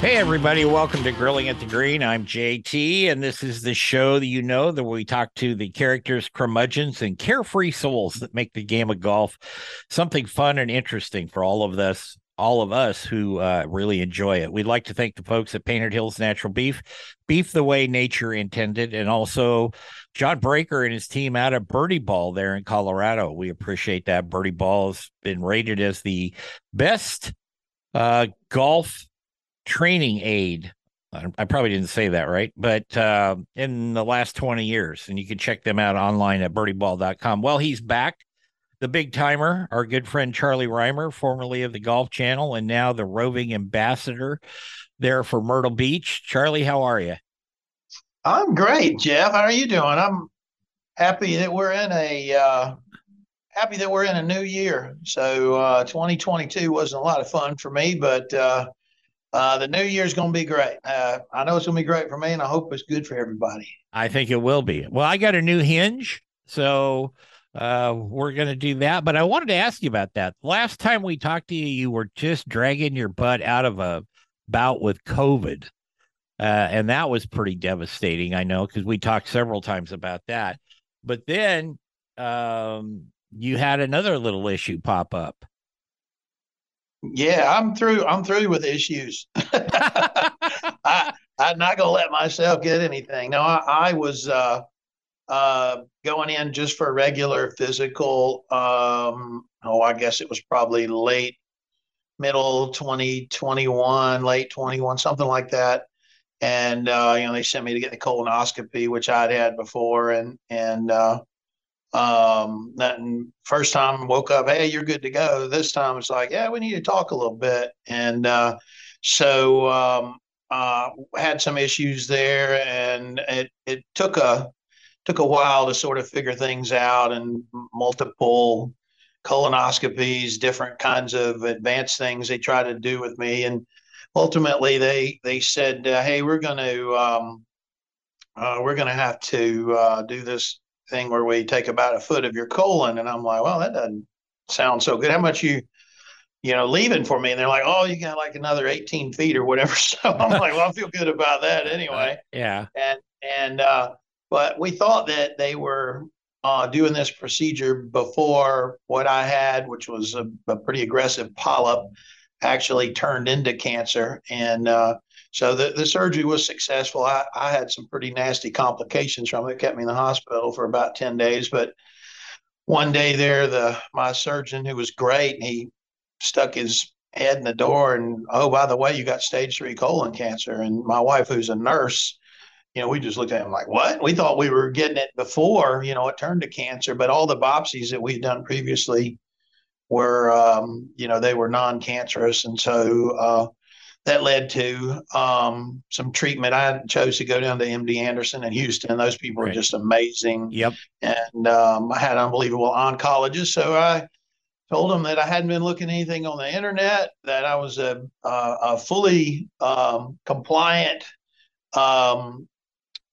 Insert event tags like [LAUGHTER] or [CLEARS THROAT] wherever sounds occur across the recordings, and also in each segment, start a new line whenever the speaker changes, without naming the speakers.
Hey, everybody, welcome to Grilling at the Green. I'm JT, and this is the show that you know that we talk to the characters, curmudgeons, and carefree souls that make the game of golf something fun and interesting for all of us. All of us who uh, really enjoy it. We'd like to thank the folks at Painted Hills Natural Beef, beef the way nature intended, and also John Breaker and his team out of Birdie Ball there in Colorado. We appreciate that. Birdie Ball has been rated as the best uh, golf training aid. I probably didn't say that right, but uh, in the last 20 years, and you can check them out online at birdieball.com. Well, he's back, the big timer, our good friend Charlie Rymer, formerly of the Golf Channel and now the roving ambassador there for Myrtle Beach. Charlie, how are you?
I'm great, Jeff. How are you doing? I'm happy that we're in a uh, happy that we're in a new year. So uh, 2022 wasn't a lot of fun for me, but uh, uh, the new year's going to be great. Uh, I know it's going to be great for me, and I hope it's good for everybody.
I think it will be. Well, I got a new hinge, so uh, we're going to do that. But I wanted to ask you about that. Last time we talked to you, you were just dragging your butt out of a bout with COVID. Uh, and that was pretty devastating, I know, because we talked several times about that. But then um, you had another little issue pop up.
Yeah, I'm through. I'm through with issues. [LAUGHS] I, I'm not gonna let myself get anything. No, I, I was uh, uh, going in just for a regular physical. Um, oh, I guess it was probably late, middle 2021, late 21, something like that. And uh, you know, they sent me to get the colonoscopy, which I'd had before, and and uh, um. First time woke up, hey, you're good to go. This time it's like, yeah, we need to talk a little bit. And uh, so um, uh, had some issues there, and it it took a took a while to sort of figure things out, and multiple colonoscopies, different kinds of advanced things they tried to do with me, and ultimately they they said, uh, hey, we're going to um, uh, we're going to have to uh, do this thing where we take about a foot of your colon. And I'm like, well, that doesn't sound so good. How much you, you know, leaving for me? And they're like, oh, you got like another 18 feet or whatever. [LAUGHS] So I'm like, well, I feel good about that [LAUGHS] anyway.
Uh, yeah.
And, and, uh, but we thought that they were uh, doing this procedure before what I had, which was a, a pretty aggressive polyp, actually turned into cancer. And uh, so the, the surgery was successful. I, I had some pretty nasty complications from it. it. Kept me in the hospital for about 10 days. But one day there, the my surgeon, who was great, he stuck his head in the door and, oh, by the way, you got stage three colon cancer. And my wife, who's a nurse, you know, we just looked at him like, what? We thought we were getting it before, you know, it turned to cancer, but all the biopsies that we'd done previously were, um, you know, they were non cancerous. And so, uh, that led to um, some treatment. I chose to go down to MD Anderson in Houston. Those people right. are just amazing.
Yep.
And um, I had unbelievable oncologists. So I told them that I hadn't been looking anything on the internet, that I was a, a, a fully um, compliant um,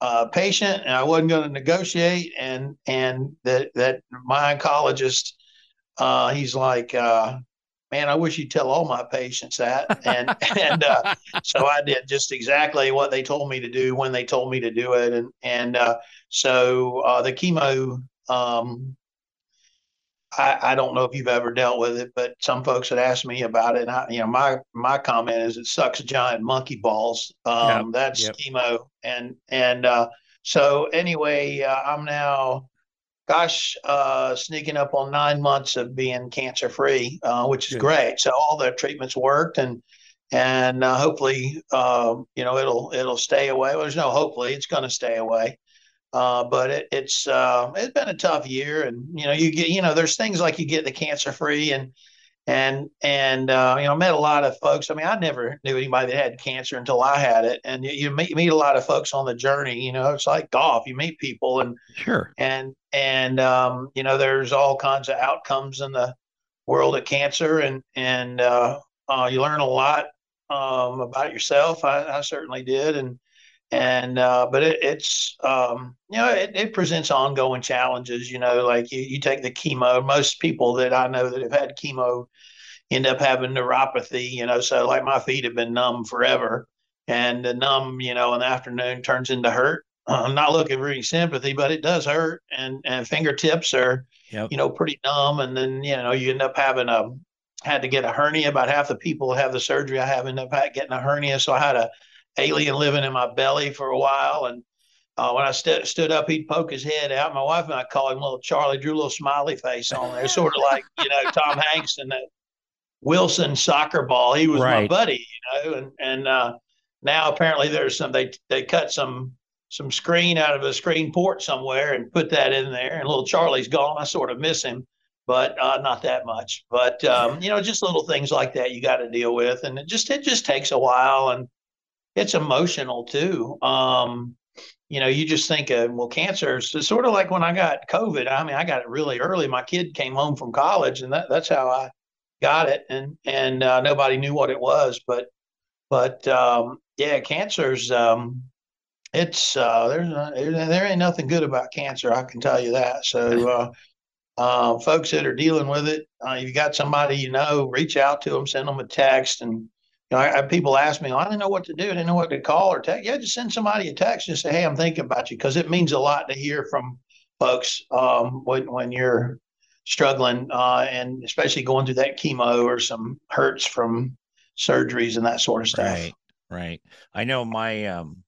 uh, patient, and I wasn't going to negotiate. And and that that my oncologist, uh, he's like. Uh, man, I wish you'd tell all my patients that. And [LAUGHS] and uh, so I did just exactly what they told me to do when they told me to do it. And and uh, so uh, the chemo, um, I, I don't know if you've ever dealt with it, but some folks had asked me about it. And I, you know, my my comment is it sucks giant monkey balls. Um, yep, that's yep. chemo, and and uh, so anyway, uh, I'm now, gosh, uh, sneaking up on nine months of being cancer free, uh, which is great. So all the treatments worked, and and uh, hopefully, um, you know, it'll it'll stay away. Well, there's no hopefully, it's going to stay away. Uh, but it, it's uh, it's been a tough year, and you know you get you know there's things like you get the cancer free and and and uh, you know I met a lot of folks. I mean I never knew anybody that had cancer until I had it, and you, you meet meet a lot of folks on the journey. You know it's like golf. You meet people and
sure
and and um, you know there's all kinds of outcomes in the world of cancer, and and uh, uh, you learn a lot um, about yourself. I, I certainly did, and and uh, but it, it's um, you know it, it, presents ongoing challenges. You know, like you, you take the chemo. Most people that I know that have had chemo end up having neuropathy. You know, so like my feet have been numb forever, and the numb, you know, in the afternoon turns into hurt. [CLEARS THROAT] I'm not looking for any sympathy, but it does hurt, and and fingertips are yep. you know pretty numb, and then you know you end up having a had to get a hernia. About half the people that have the surgery I have end up getting a hernia, so I had a alien living in my belly for a while. And uh, when I st- stood up, he'd poke his head out. My wife and I called him little Charlie, drew a little smiley face on there, sort of like, you know, Tom Hanks and that Wilson soccer ball. He was right. my buddy, you know, and, and, uh, now apparently there's some, they, they cut some, some screen out of a screen port somewhere and put that in there. And little Charlie's gone. I sort of miss him, but uh, not that much. But um, you know, just little things like that you got to deal with, and it just it just takes a while. And it's emotional too. Um, you know, you just think of well, cancer is sort of like when I got COVID. I mean, I got it really early. My kid came home from college, and that, that's how I got it. And and uh, nobody knew what it was, but but um, yeah, cancer's um, it's uh, there's uh, there ain't nothing good about cancer. I can tell you that. So. Uh, uh, folks that are dealing with it, uh, you got somebody you know, reach out to them, send them a text, and you know, I, I, people ask me, well, I didn't know what to do. I didn't know what to call or text. Yeah, just send somebody a text. Just say, hey, I'm thinking about you because it means a lot to hear from folks um, when when you're struggling uh, and especially going through that chemo or some hurts from surgeries and that sort of stuff.
Right, right. I know my um,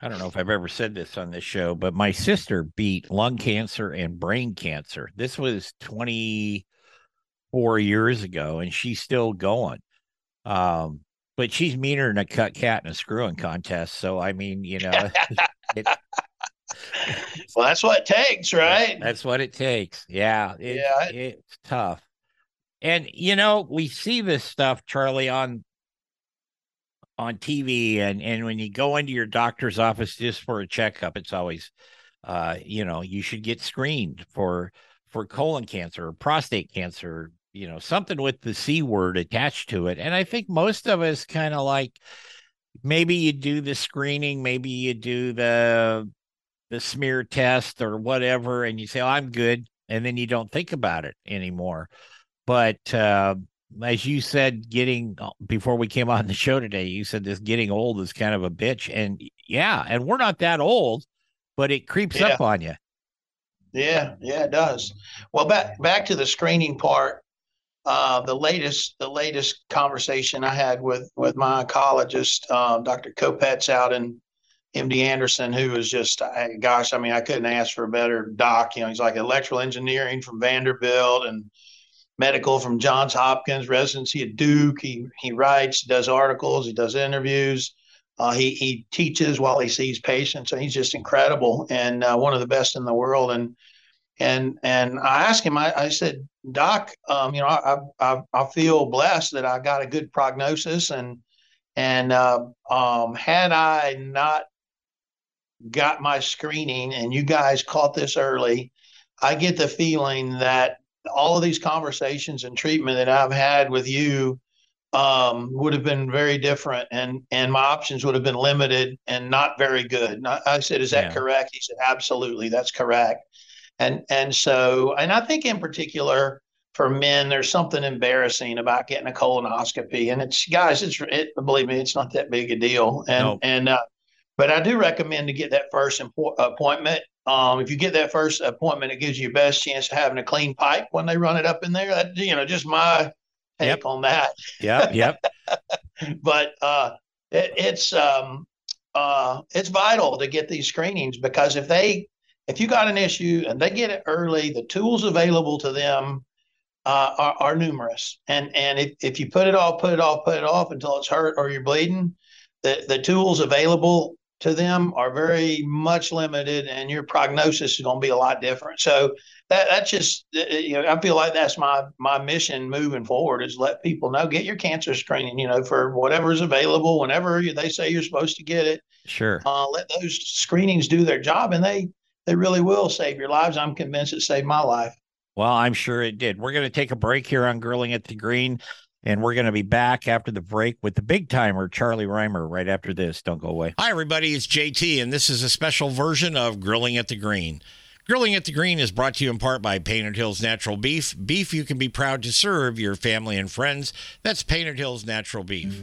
I don't know if I've ever said this on this show, but my sister beat lung cancer and brain cancer. This was 24 years ago, and she's still going. Um, but she's meaner than a cut cat in a screwing contest. So I mean, you know, [LAUGHS] it,
well, that's what it takes, right?
That's what it takes. Yeah, it, yeah, it's tough. And you know, we see this stuff, Charlie, on on TV, and and when you go into your doctor's office just for a checkup, it's always, uh, you know, you should get screened for for colon cancer or prostate cancer, you know, something with the C word attached to it. And I think most of us kind of like maybe you do the screening, maybe you do the the smear test or whatever, and you say, oh, I'm good. And then you don't think about it anymore. But uh, as you said, getting uh, before we came on the show today, you said this getting old is kind of a bitch. And yeah, and we're not that old, but it creeps yeah. up on you.
Yeah, yeah, it does. Well, back back to the screening part uh, the latest the latest conversation I had with with my oncologist, uh, Dr. Kopetz out in MD Anderson, who was just gosh, I mean, I couldn't ask for a better doc. You know, he's like electrical engineering from Vanderbilt and medical from Johns Hopkins, residency at Duke. He he writes, does articles, he does interviews. Uh, he he teaches while he sees patients, and he's just incredible and uh, one of the best in the world. And and and I asked him, I, I said, Doc, um, you know, I, I I feel blessed that I got a good prognosis, and and uh, um, had I not got my screening and you guys caught this early, I get the feeling that all of these conversations and treatment that I've had with you um, would have been very different, and and my options would have been limited and not very good. And I, I said, "Is that yeah. correct?" He said, "Absolutely, that's correct." And and so and I think in particular for men, there's something embarrassing about getting a colonoscopy. And it's guys, it's it, believe me, it's not that big a deal. And and uh, but I do recommend to get that first impo- appointment. Um, if you get that first appointment, it gives you your best chance of having a clean pipe when they run it up in there. That, you know, just my take
Yep.
on that.
Yep. Yep. [LAUGHS]
but uh, it, it's um, uh, it's vital to get these screenings because if they if you got an issue and they get it early, the tools available to them uh, are, are numerous. And and if, if you put it off, put it off, put it off until it's hurt or you're bleeding, the the tools available to them are very much limited, and your prognosis is going to be a lot different. So that that's just uh, you know I feel like that's my my mission moving forward is let people know get your cancer screening you know for whatever is available whenever you, they say you're supposed to get it
Sure.
uh, let those screenings do their job and they they really will save your lives i'm convinced it saved my life
Well, I'm sure it did. We're going to take a break here on Grilling at the Green, and we're going to be back after the break with the big timer, Charlie Rymer, right after this. Don't go away.
Hi, everybody. It's JT, and this is a special version of Grilling at the Green. Grilling at the Green is brought to you in part by Painted Hills Natural Beef. Beef you can be proud to serve your family and friends. That's Painted Hills Natural Beef.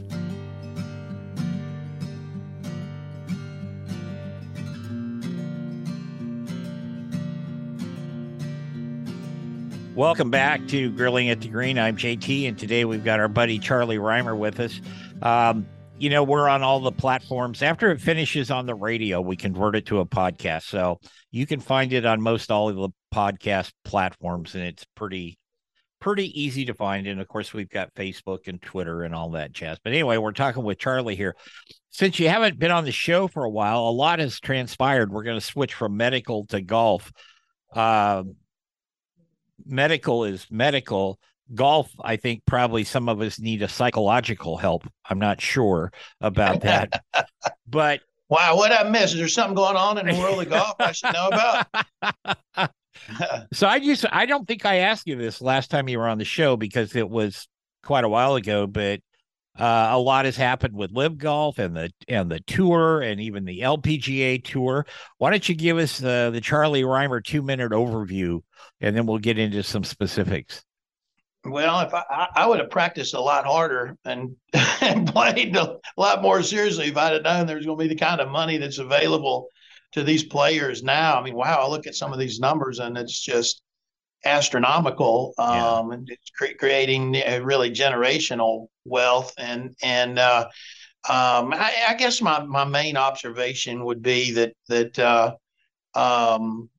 Welcome back to Grilling at the Green. I'm JT, and today we've got our buddy Charlie Rymer with us. Um, you know, we're on all the platforms. After it finishes on the radio, we convert it to a podcast. So you can find it on most all of the podcast platforms, and it's pretty pretty easy to find. And of course, we've got Facebook and Twitter and all that jazz. But anyway, we're talking with Charlie here. Since you haven't been on the show for a while, a lot has transpired. We're going to switch from medical to golf. Uh, medical is medical. Golf, I think probably some of us need a psychological help. I'm not sure about that. [LAUGHS] but
wow what i missed is there something going on in the world of golf i should know about [LAUGHS] [LAUGHS]
so I just I don't think I asked you this last time you were on the show because it was quite a while ago, but uh, a lot has happened with LIV Golf and the and the tour and even the LPGA tour. Why don't you give us uh, the Charlie Rymer two minute overview, and then we'll get into some specifics.
Well, if I, I I would have practiced a lot harder and, [LAUGHS] and played a lot more seriously if I'd have known there was going to be the kind of money that's available to these players now. I mean, wow, I look at some of these numbers and it's just astronomical. Um, and it's cre- creating a really generational wealth. And and uh, um, I, I guess my my main observation would be that that uh, um,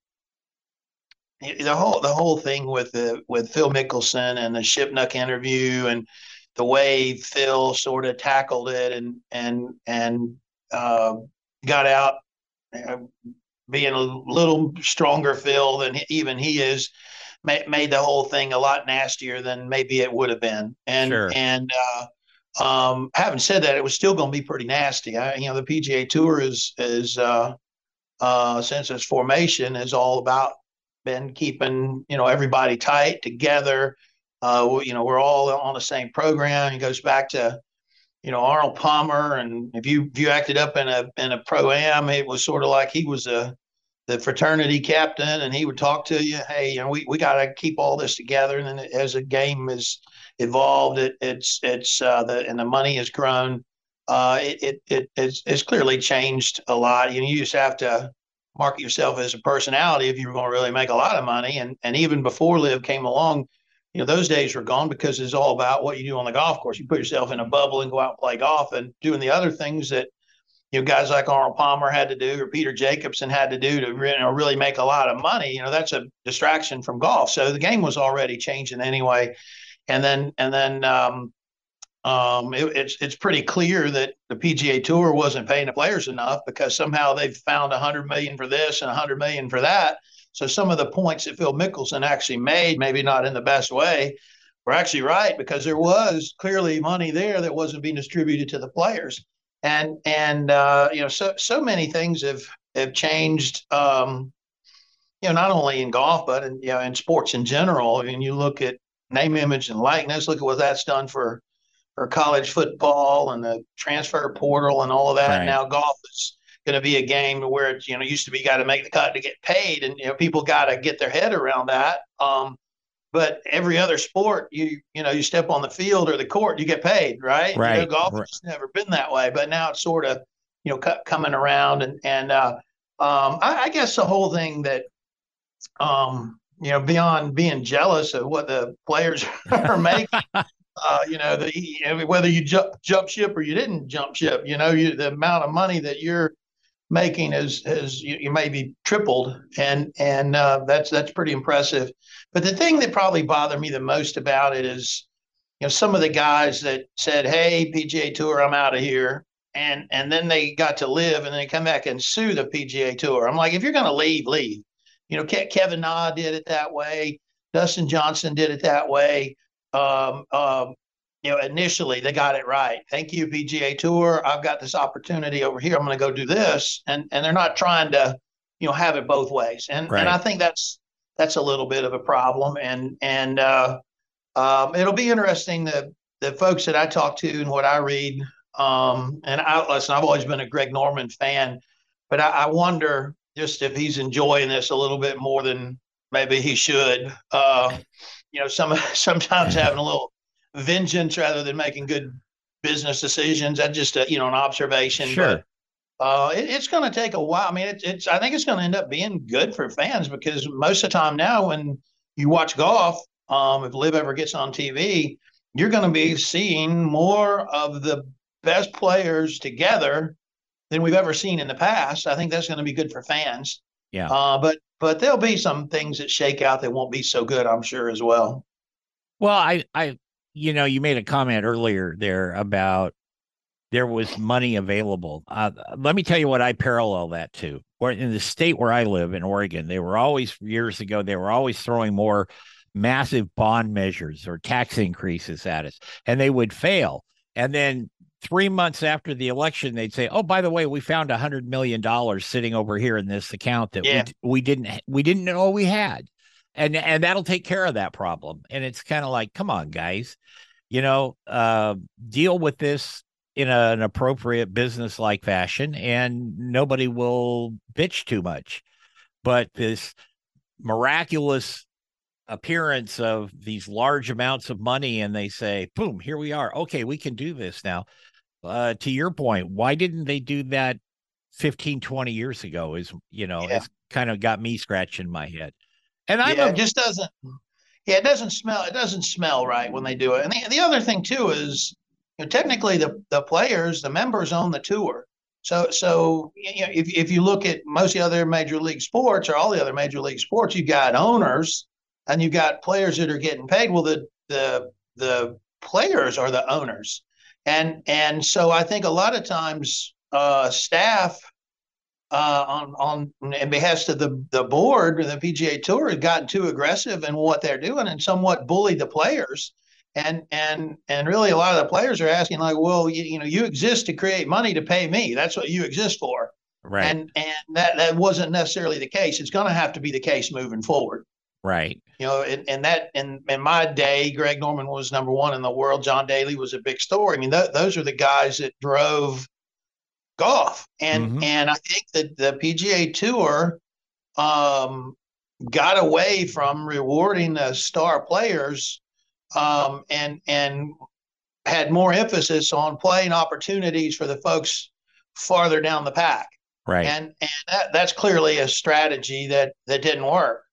the whole the whole thing with the with Phil Mickelson and the Shipnuck interview and the way Phil sort of tackled it and and and uh, got out uh, being a little stronger Phil than he- even he is ma- made the whole thing a lot nastier than maybe it would have been and
Sure.
and uh, um, having said that, it was still going to be pretty nasty. I, you know, the PGA Tour is is uh, uh, since its formation is all about been keeping you know everybody tight together. Uh, you know, we're all on the same program. It goes back to you know Arnold Palmer, and if you if you acted up in a in a pro am, it was sort of like he was a the fraternity captain, and he would talk to you. Hey, you know, we we got to keep all this together. And then as the game has evolved, it it's it's uh, the and the money has grown. Uh, it it it it's, it's clearly changed a lot. You know, you just have to market yourself as a personality if you're going to really make a lot of money. And and even before LIV came along, you know, those days were gone because it's all about what you do on the golf course. You put yourself in a bubble and go out and play golf and doing the other things that you know guys like Arnold Palmer had to do or Peter Jacobsen had to do to you know, really make a lot of money. You know, that's a distraction from golf. So the game was already changing anyway. And then and then um, um, it, it's it's pretty clear that the PGA Tour wasn't paying the players enough because somehow they've found a hundred million for this and a hundred million for that. So some of the points that Phil Mickelson actually made, maybe not in the best way, were actually right because there was clearly money there that wasn't being distributed to the players. And and uh, you know, so so many things have have changed. Um, you know, not only in golf but in you know in sports in general. I mean, you look at name, image, and likeness. Look at what that's done for for college football and the transfer portal and all of that.
Right.
Now golf is going to be a game where it's you know used to be got to make the cut to get paid, and you know people got to get their head around that. Um, but every other sport, you you know you step on the field or the court, you get paid, right? You know,
Right,
golf
right.
has never been that way, but now it's sort of you know, c- coming around and and uh, um, I, I, guess the whole thing that um, you know beyond being jealous of what the players [LAUGHS] are making. [LAUGHS] Uh, you know, the whether you jump jump ship or you didn't jump ship, you know, you, the amount of money that you're making is is you, you maybe tripled, and and uh, that's that's pretty impressive. But the thing that probably bothered me the most about it is, you know, some of the guys that said, "Hey, PGA Tour, I'm out of here," and and then they got to LIV, and then they come back and sue the PGA Tour. I'm like, if you're going to leave, leave. You know, Kevin Na did it that way. Dustin Johnson did it that way. Um, um, you know, initially they got it right. Thank you, PGA Tour. I've got this opportunity over here. I'm going to go do this, and and they're not trying to, you know, have it both ways. And right. and I think that's that's a little bit of a problem. And and uh, um, it'll be interesting the the folks that I talk to and what I read. Um, and I listen. I've always been a Greg Norman fan, but I, I wonder just if he's enjoying this a little bit more than maybe he should. Uh, you know, some [LAUGHS] sometimes having a little vengeance rather than making good business decisions. That's just a, you know an observation.
Sure.
But, uh, it, it's going to take a while. I mean, it, it's I think it's going to end up being good for fans because most of the time now when you watch golf, um, if LIV ever gets on TV, you're going to be seeing more of the best players together than we've ever seen in the past. I think that's going to be good for fans.
Yeah. Uh,
but but there'll be some things that shake out that won't be so good, I'm sure as well.
Well, I I you know, you made a comment earlier there about there was money available. Uh, let me tell you what I parallel that to. Or in the state where I live in Oregon, they were always years ago, they were always throwing more massive bond measures or tax increases at us, and they would fail. And then three months after the election, they'd say, "Oh, by the way, we found a hundred million dollars sitting over here in this account that yeah. we, we didn't we didn't know we had." And and that'll take care of that problem. And it's kind of like, come on, guys, you know, uh, deal with this in a, an appropriate business like fashion, and nobody will bitch too much. But this miraculous appearance of these large amounts of money, and they say, boom, here we are. Okay, we can do this now. Uh, to your point, why didn't they do that 15, 20 years ago? Is, you know, yeah. it's kind of got me scratching my head.
And I yeah, it just doesn't. Yeah, it doesn't smell. It doesn't smell right when they do it. And the, the other thing too is, you know, technically the the players, the members own the tour. So so you know, if if you look at most of the other major league sports or all the other major league sports, you've got owners and you've got players that are getting paid. Well, the the the players are the owners, and and so I think a lot of times uh, staff uh, on on in behest of the the board, the PGA Tour had gotten too aggressive in what they're doing and somewhat bullied the players. And and and really, a lot of the players are asking like, well, you, you know, you exist to create money to pay me. That's what you exist for.
Right.
And and that that wasn't necessarily the case. It's going to have to be the case moving forward.
Right.
You know, and, and that in in my day, Greg Norman was number one in the world. John Daly was a big story. I mean, th- those are the guys that drove golf. And mm-hmm. and I think that the PGA Tour um, got away from rewarding the star players um, and and had more emphasis on playing opportunities for the folks farther down the pack.
Right.
And and that, that's clearly a strategy that that didn't work.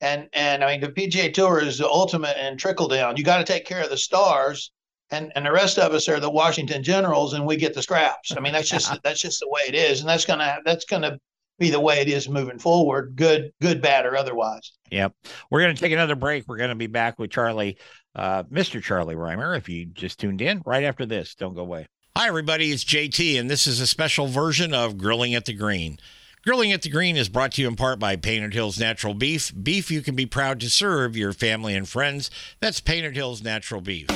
And and I mean the PGA Tour is the ultimate in trickle down. You got to take care of the stars and and the rest of us are the Washington Generals, and we get the scraps. I mean, that's just [LAUGHS] that's just the way it is, and that's gonna that's gonna be the way it is moving forward. Good, good, bad, or otherwise.
Yep. We're gonna take another break. We're gonna be back with Charlie, uh, Mr. Charlie Rymer. If you just tuned in, right after this, don't go away.
Hi, everybody. It's JT, and this is a special version of Grilling at the Green. Grilling at the Green is brought to you in part by Painted Hills Natural Beef. Beef you can be proud to serve your family and friends. That's Painted Hills Natural Beef.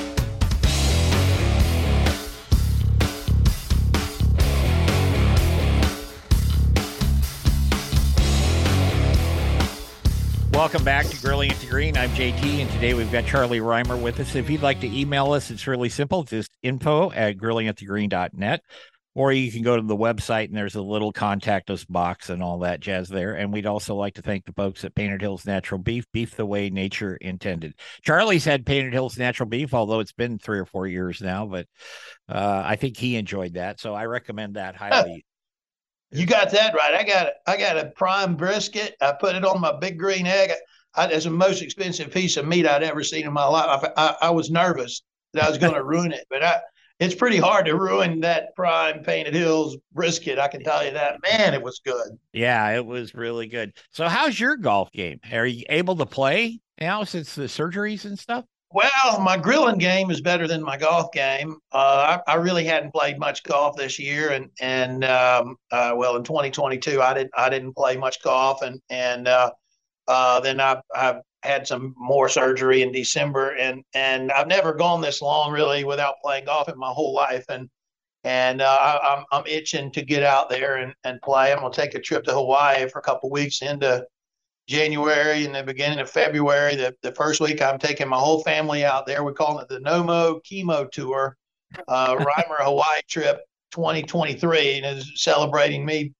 Welcome back to Grilling at the Green. I'm JT, and today we've got Charlie Rymer with us. If you'd like to email us, it's really simple. Just info at grillingatthegreen.net, or you can go to the website and there's a little contact us box and all that jazz there. And we'd also like to thank the folks at Painted Hills Natural Beef, beef the way nature intended. Charlie's had Painted Hills Natural Beef, although it's been three or four years now, but uh, I think he enjoyed that. So I recommend that highly.
You got that right. I got I got a prime brisket. I put it on my big green egg. I, it's the most expensive piece of meat I'd ever seen in my life. I, I, I was nervous that I was going [LAUGHS] to ruin it, but I, it's pretty hard to ruin that prime Painted Hills brisket. I can tell you that. Man, it was good.
Yeah, it was really good. So, how's your golf game? Are you able to play now since the surgeries and stuff?
Well, my grilling game is better than my golf game. Uh, I, I, really hadn't played much golf this year, and and um, uh, well, in 2022, I didn't I didn't play much golf, and and uh, uh then I I had some more surgery in December, and and I've never gone this long really without playing golf in my whole life, and and uh, I, am I'm itching to get out there and, and play. I'm gonna take a trip to Hawaii for a couple weeks into January and the beginning of February. The the first week I'm taking my whole family out there. We're calling it the Nomo Chemo Tour, uh, [LAUGHS] Rymer Hawaii trip 2023, and is celebrating me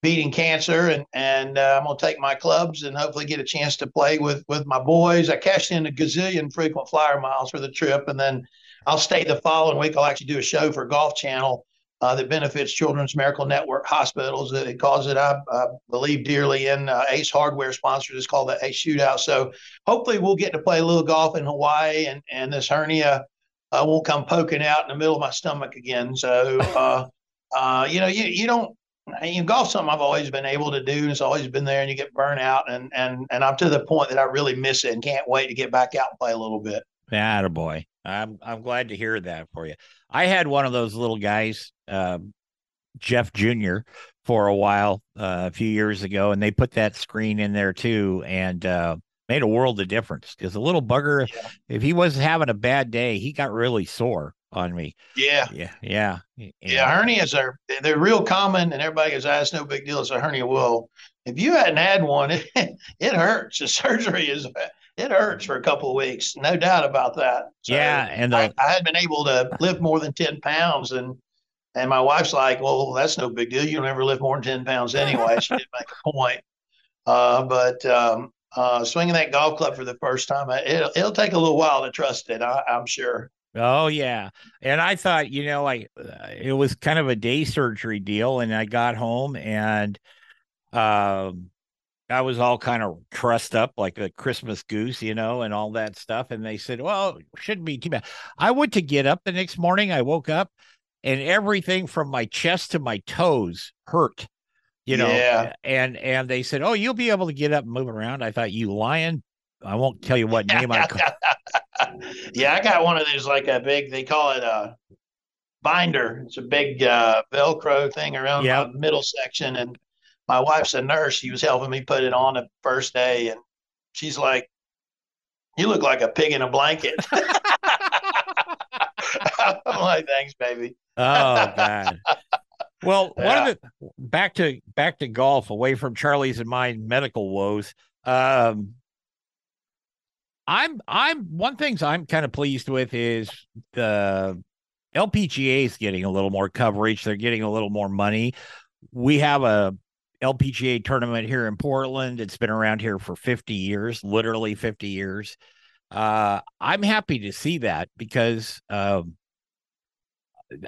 beating cancer and and uh, I'm gonna take my clubs and hopefully get a chance to play with with my boys. I cashed in a gazillion frequent flyer miles for the trip, and then I'll stay the following week. I'll actually do a show for Golf Channel uh, that benefits Children's Miracle Network hospitals. That It calls it, I, I believe, dearly in uh, Ace Hardware sponsors. It's called the Ace Shootout. So hopefully we'll get to play a little golf in Hawaii, and and this hernia uh, won't come poking out in the middle of my stomach again. So. Uh, [LAUGHS] uh, you know, you, you don't you golf's something I've always been able to do, and it's always been there. And you get burnt out, and and and I'm to the point that I really miss it and can't wait to get back out and play a little bit.
Yeah, boy. I'm I'm glad to hear that for you. I had one of those little guys, uh, Jeff Jr. for a while uh, a few years ago, and they put that screen in there too, and uh, made a world of difference. Because a little bugger, yeah. if he was having a bad day, he got really sore on me.
Yeah.
Yeah. Yeah.
Yeah. yeah hernias are they're real common and everybody goes, ah, it's no big deal. It's a hernia. Well, if you hadn't had one, it, [LAUGHS] it hurts. The surgery is it hurts for a couple of weeks, no doubt about that.
So yeah, and the,
I, I had been able to lift more than ten pounds, and and my wife's like, "Well, that's no big deal. You'll never lift more than ten pounds anyway." she did make a point, uh, but um, uh, swinging that golf club for the first time, it, it'll take a little while to trust it. I, I'm sure.
Oh yeah, and I thought you know like uh, it was kind of a day surgery deal, and I got home and um I was all kind of trussed up like a Christmas goose, you know, and all that stuff. And they said, "Well, shouldn't be too bad." I went to get up the next morning. I woke up, and everything from my chest to my toes hurt, you know.
Yeah.
And and they said, "Oh, you'll be able to get up and move around." I thought, "You lying." I won't tell you what name I. Call. [LAUGHS]
yeah, I got one of those like a big. They call it a binder. It's a big uh, Velcro thing around yep. the middle section, and my wife's a nurse. She was helping me put it on the first day, and she's like, "You look like a pig in a blanket." [LAUGHS] [LAUGHS] I'm like, "Thanks, baby."
oh God. Well, yeah. [LAUGHS] one of the back to back to golf, away from Charlie's and my medical woes. Um, I'm I'm one things I'm kind of pleased with is the LPGA is getting a little more coverage. They're getting a little more money. We have a LPGA tournament here in Portland. It's been around here for 50 years, literally 50 years. Uh, I'm happy to see that because um,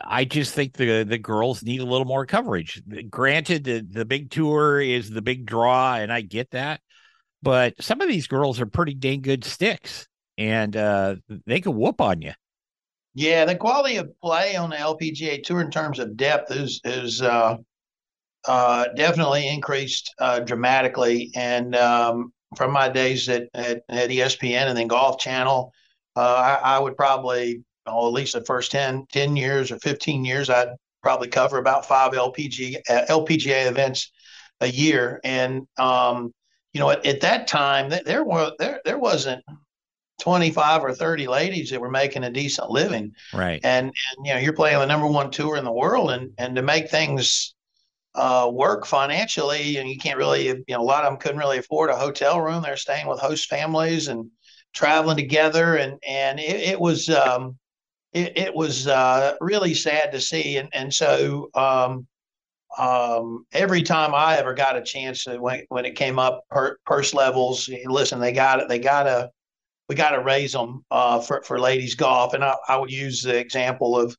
I just think the the girls need a little more coverage. Granted, the the big tour is the big draw, and I get that but some of these girls are pretty dang good sticks and uh, they can whoop on you.
Yeah, the quality of play on the LPGA tour in terms of depth is is uh, uh, definitely increased uh, dramatically. And um, from my days at, at, at, ESPN and then Golf Channel, uh, I, I, would probably, oh, at least the first 10, 10 years or 15 years, I'd probably cover about five LPG, uh, LPGA events a year. And um, you know, at, at that time, there were there there wasn't 25 or 30 ladies that were making a decent living.
Right.
And, and you know, you're playing the number one tour in the world and and to make things uh, work financially and you can't really you know a lot of them couldn't really afford a hotel room they're staying with host families and traveling together and and it, it was um it, it was uh, really sad to see and and so um um, every time I ever got a chance to, when, when it came up per, purse levels, listen, they got it. They got to, we got to raise them uh, for, for ladies golf. And I, I would use the example of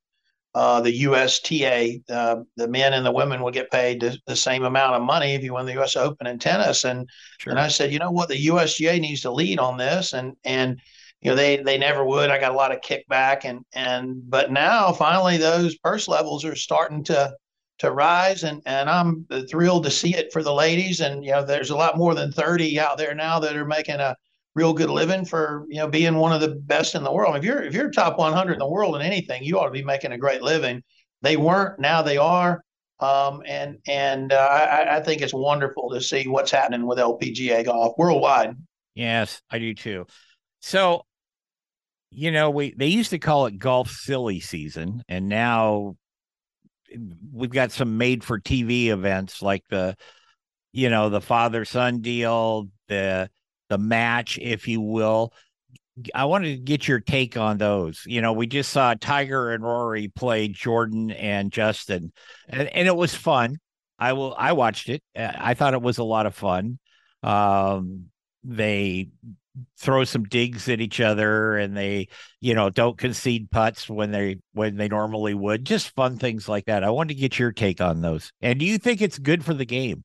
uh, the USTA, uh, the men and the women will get paid the, the, same amount of money if you win the U.S. Open in tennis. And sure. and I said, you know what, the USGA needs to lead on this, and and you know they they never would. I got a lot of kickback, and and but now finally those purse levels are starting to to rise, and and I'm thrilled to see it for the ladies. And you know, there's a lot more than 30 out there now that are making a real good living for you know being one of the best in the world. If you're if you're top 100 in the world in anything, you ought to be making a great living. They weren't, now they are, um, and and uh, I, I think it's wonderful to see what's happening with LPGA golf worldwide.
Yes, I do too. So, you know, we they used to call it golf silly season, and now we've got some made for TV events like the, you know, the father son deal, the the match, if you will. I wanted to get your take on those. You know, we just saw Tiger and Rory play Jordan and Justin, and, and it was fun. I will. I watched it. Uh, I thought it was a lot of fun. Um, they throw some digs at each other, and they, you know, don't concede putts when they when they normally would. Just fun things like that. I wanted to get your take on those. And do you think it's good for the game?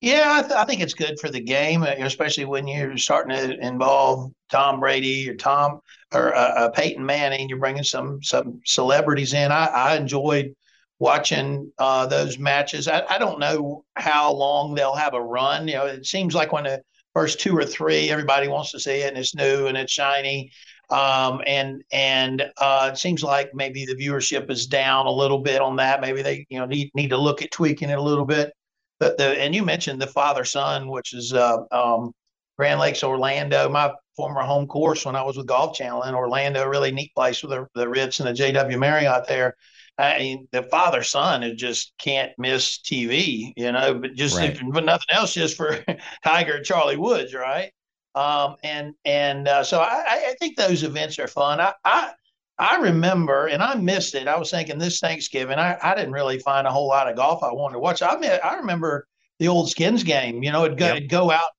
Yeah, I, th- I, think it's good for the game, uh, especially when you're starting to involve Tom Brady or Tom or uh, uh, Peyton Manning. You're bringing some some celebrities in. I, I enjoyed watching uh, those matches. I, I, don't know how long they'll have a run. You know, it seems like when the first two or three, everybody wants to see it and it's new and it's shiny. Um, and and uh, it seems like maybe the viewership is down a little bit on that. Maybe they you know need need to look at tweaking it a little bit the, the and you mentioned the father son, which is uh, um, Grande Lakes Orlando, my former home course when I was with Golf Channel in Orlando. Really neat place with the, the Ritz and the JW Marriott there. I mean, the father son is just can't miss TV, you know, but just right. if, but nothing else, just for [LAUGHS] Tiger and Charlie Woods, right? Um, and and uh, so I, I think those events are fun. I, I I remember, and I missed it. I was thinking this Thanksgiving, I, I didn't really find a whole lot of golf I wanted to watch. I mean, I remember the old Skins game. You know, it'd go, yep. it'd go out.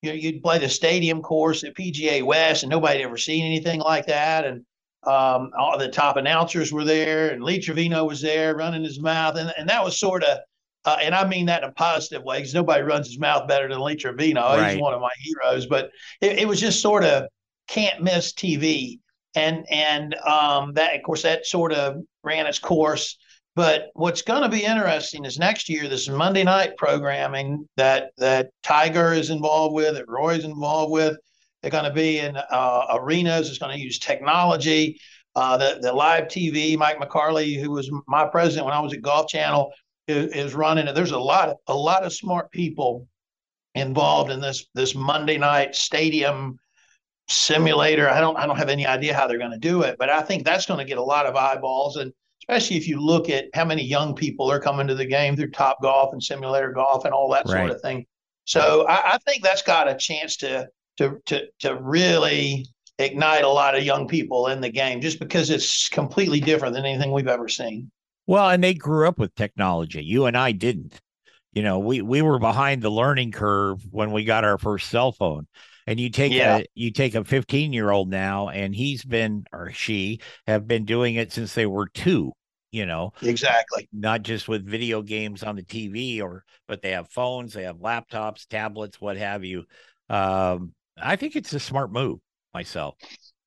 You know, you'd play the stadium course at PGA West, and nobody ever seen anything like that. And um, all the top announcers were there, and Lee Trevino was there running his mouth, and and that was sort of. Uh, and I mean that in a positive way because nobody runs his mouth better than Lee Trevino. Right. He's one of my heroes. But it, it was just sort of can't miss TV and and um, that of course that sort of ran its course. But what's going to be interesting is next year this Monday night programming that that Tiger is involved with, that Rory's involved with. They're going to be in uh, arenas. It's going to use technology. Uh, the the live TV. Mike McCarley, who was my president when I was at Golf Channel, is, is running it. There's a lot of a lot of smart people involved in this this Monday night stadium simulator. I don't I don't have any idea how they're going to do it, but I think that's going to get a lot of eyeballs and especially if you look at how many young people are coming to the game through Topgolf and Simulator Golf and all that right. sort of thing. So I, I, think that's got a chance to to to to really ignite a lot of young people in the game just because it's completely different than anything we've ever seen.
Well, and they grew up with technology. You and I didn't. You know, we we were behind the learning curve when we got our first cell phone and you take yeah. a you take a 15 year old now and he's been or she have been doing it since they were two you know?
Exactly.
Not just with video games on the tv or but they have phones they have laptops tablets what have you. Um i think it's a smart move myself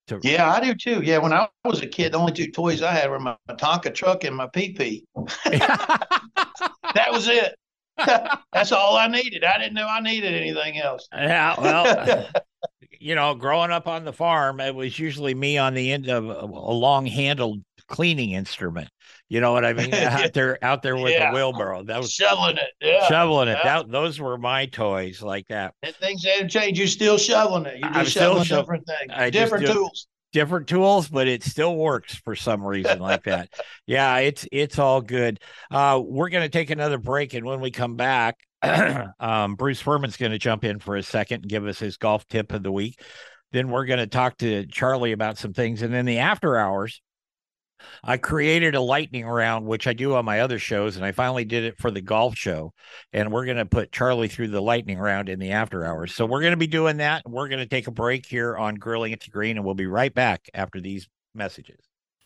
to... yeah i do too. Yeah when i was a kid the only two toys i had were my, my tonka truck and my pp [LAUGHS] [LAUGHS] that was it [LAUGHS] That's all I needed. I didn't know I needed anything else.
Yeah, well, [LAUGHS] you know, growing up on the farm, it was usually me on the end of a long-handled cleaning instrument. You know what I mean? [LAUGHS] out there, out there with yeah. the wheelbarrow. That was
shoveling it. Yeah,
shoveling it. Yeah. That those were my toys like that.
And things haven't changed. You're still shoveling it. You're just I'm shoveling different things, I different tools
different tools, but it still works for some reason like that. [LAUGHS] Yeah, it's it's all good. Uh, we're going to take another break, and when we come back, [CLEARS THROAT] um, Bruce Furman's going to jump in for a second and give us his golf tip of the week. Then we're going to talk to Charlie about some things, and then the after hours. I created a lightning round, which I do on my other shows, and I finally did it for the golf show. And we're going to put Charlie through the lightning round in the after hours. So we're going to be doing that. We're going to take a break here on Grilling at the Green, and we'll be right back after these messages.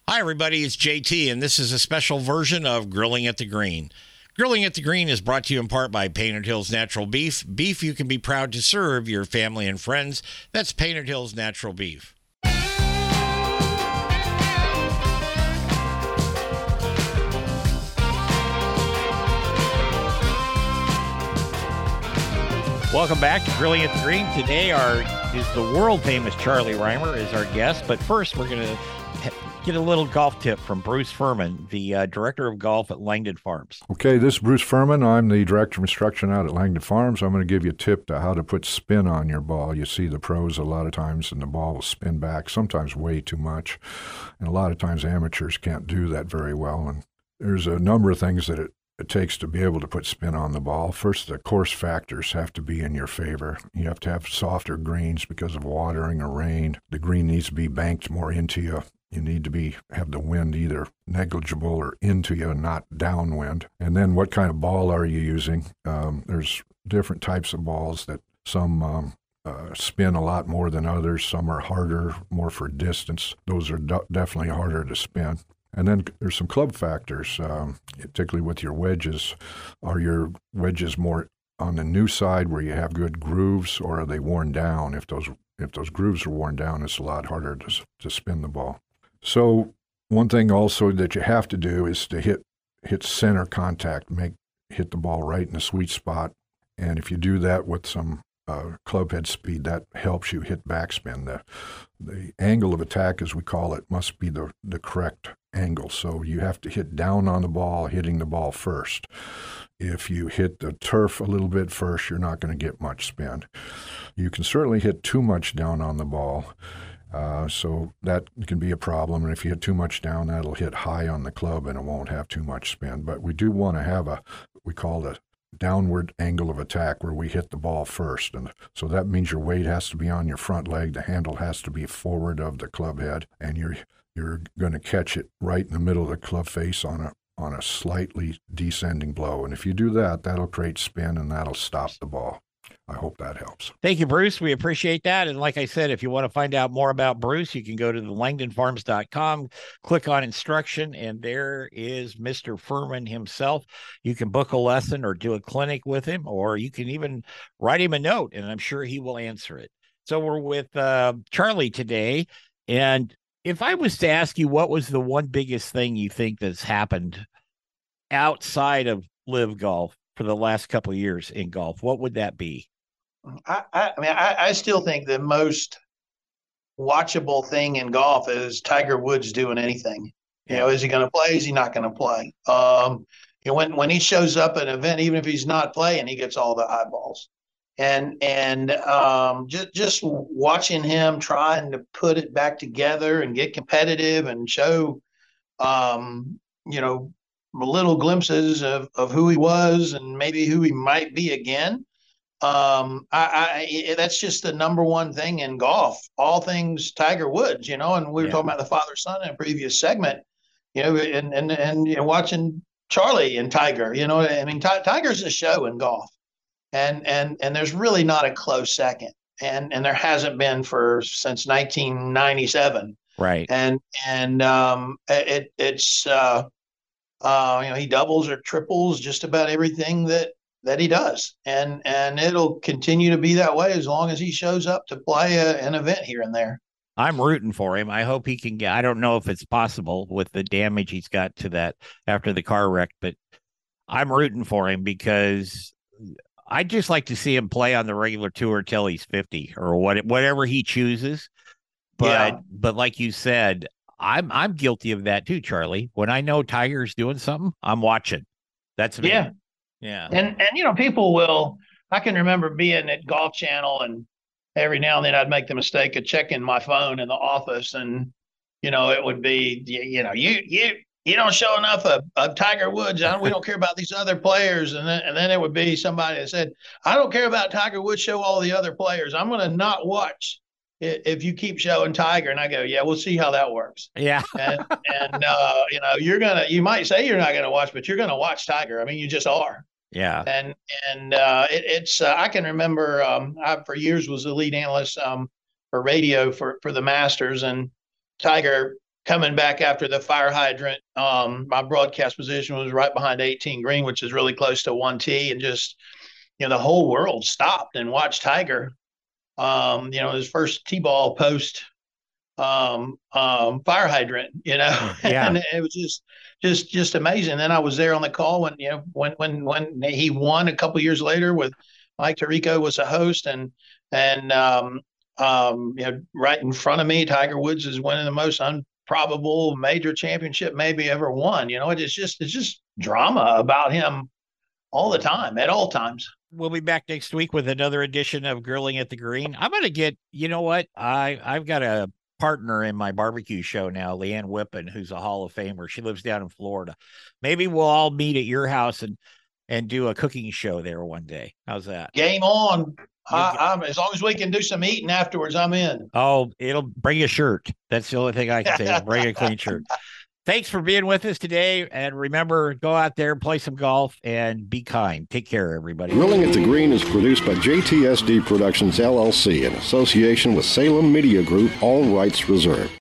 Hi, everybody. It's JT, and this is a special version of Grilling at the Green. Grilling at the Green is brought to you in part by Painted Hills Natural Beef. Beef you can be proud to serve your family and friends. That's Painted Hills Natural Beef.
Welcome back to the Green. Today, our is the world famous Charlie Rymer is our guest. But first, we're going to get a little golf tip from Bruce Furman, the uh, director of golf at Langdon Farms.
Okay, this is Bruce Furman. I'm the director of instruction out at Langdon Farms. I'm going to give you a tip to how to put spin on your ball. You see the pros a lot of times, and the ball will spin back, sometimes way too much. And a lot of times, amateurs can't do that very well. And there's a number of things that it it takes to be able to put spin on the ball. First, the course factors have to be in your favor. You have to have softer greens because of watering or rain. The green needs to be banked more into you. You need to be have the wind either negligible or into you, not downwind. And then, what kind of ball are you using? Um, there's different types of balls that some um, uh, spin a lot more than others. Some are harder, more for distance. Those are de- definitely harder to spin. And then there's some club factors, um, particularly with your wedges. Are your wedges more on the new side where you have good grooves, or are they worn down? If those if those grooves are worn down, it's a lot harder to to spin the ball. So one thing also that you have to do is to hit hit center contact, make hit the ball right in the sweet spot. And if you do that with some uh, club head speed, that helps you hit backspin. The the angle of attack, as we call it, must be the the correct angle. So you have to hit down on the ball, hitting the ball first. If you hit the turf a little bit first, you're not going to get much spin. You can certainly hit too much down on the ball. Uh, so that can be a problem. And if you hit too much down, that'll hit high on the club and it won't have too much spin. But we do want to have a, we call it a downward angle of attack where we hit the ball first. And so that means your weight has to be on your front leg, the handle has to be forward of the club head, and you're you're going to catch it right in the middle of the club face on a on a slightly descending blow. And if you do that, that'll create spin and that'll stop the ball. I hope that helps.
Thank you, Bruce. We appreciate that. And like I said, if you want to find out more about Bruce, you can go to the langdonfarms.com, click on instruction, and there is Mr. Furman himself. You can book a lesson or do a clinic with him, or you can even write him a note, and I'm sure he will answer it. So we're with uh, Charlie today. And if I was to ask you what was the one biggest thing you think that's happened outside of LIV Golf for the last couple of years in golf, what would that be?
I, I, I mean, I, I still think the most watchable thing in golf is Tiger Woods doing anything. You know, is he going to play? Is he not going to play? Um, you know, when when he shows up at an event, even if he's not playing, he gets all the eyeballs and and um, just just watching him trying to put it back together and get competitive and show, um, you know, little glimpses of of who he was and maybe who he might be again. Um, I, I that's just the number one thing in golf. All things Tiger Woods, you know, and we were yeah. talking about the father son in a previous segment, you know, and and and you know, watching Charlie and Tiger, you know, I mean, T- Tiger's a show in golf and and and there's really not a close second, and and there hasn't been for since 1997.
Right.
And and um, it it's uh, uh, you know he doubles or triples just about everything that that he does, and and it'll continue to be that way as long as he shows up to play a, an event here and there.
I'm rooting for him. I hope he can get. I don't know if it's possible with the damage he's got to that after the car wreck, but I'm rooting for him because I'd just like to see him play on the regular tour till he's 50 or what whatever he chooses. But yeah. but like you said, I'm I'm guilty of that too, Charlie. When I know Tiger's doing something, I'm watching. That's me.
Yeah.
Yeah.
And and you know, people will I can remember being at Golf Channel and every now and then I'd make the mistake of checking my phone in the office and you know, it would be you know, you you you don't show enough of, of Tiger Woods. we don't care about these other players. And then, and then it would be somebody that said, I don't care about Tiger Woods. Show all the other players. I'm going to not watch if you keep showing Tiger. And I go, yeah, we'll see how that works.
Yeah. [LAUGHS]
and, and uh, you know, you're going to, you might say you're not going to watch, but you're going to watch Tiger. I mean, you just are.
Yeah.
And, and uh, it, it's, uh, I can remember um, I, for years was the lead analyst um, for radio for, for the Masters and Tiger coming back after the fire hydrant, um, my broadcast position was right behind 18 green, which is really close to one T, and just you know the whole world stopped and watched Tiger. Um, you know his first T-ball post um, um, fire hydrant, you know, [LAUGHS]
Yeah.
and it was just just just amazing. Then I was there on the call when you know when when when he won a couple years later with Mike Tirico was a host and and um, um, you know right in front of me, Tiger Woods is winning the most improbable major championship maybe ever won. You know, it's just it's just drama about him all the time at all times.
We'll be back next week with another edition of Grilling at the Green. I'm gonna get, you know what? I I've got a partner in my barbecue show now, Leanne Whippen, who's a Hall of Famer. She lives down in Florida. Maybe we'll all meet at your house and and do a cooking show there one day. How's that?
Game on. I, I'm, as long as we can do some eating afterwards, I'm in.
Oh, it'll bring a shirt. That's the only thing I can say. It'll bring a clean shirt. [LAUGHS] Thanks for being with us today. And remember, go out there, play some golf, and be kind. Take care, everybody.
Grilling at the Green is produced by JTSD Productions LLC in association with Salem Media Group, all rights reserved.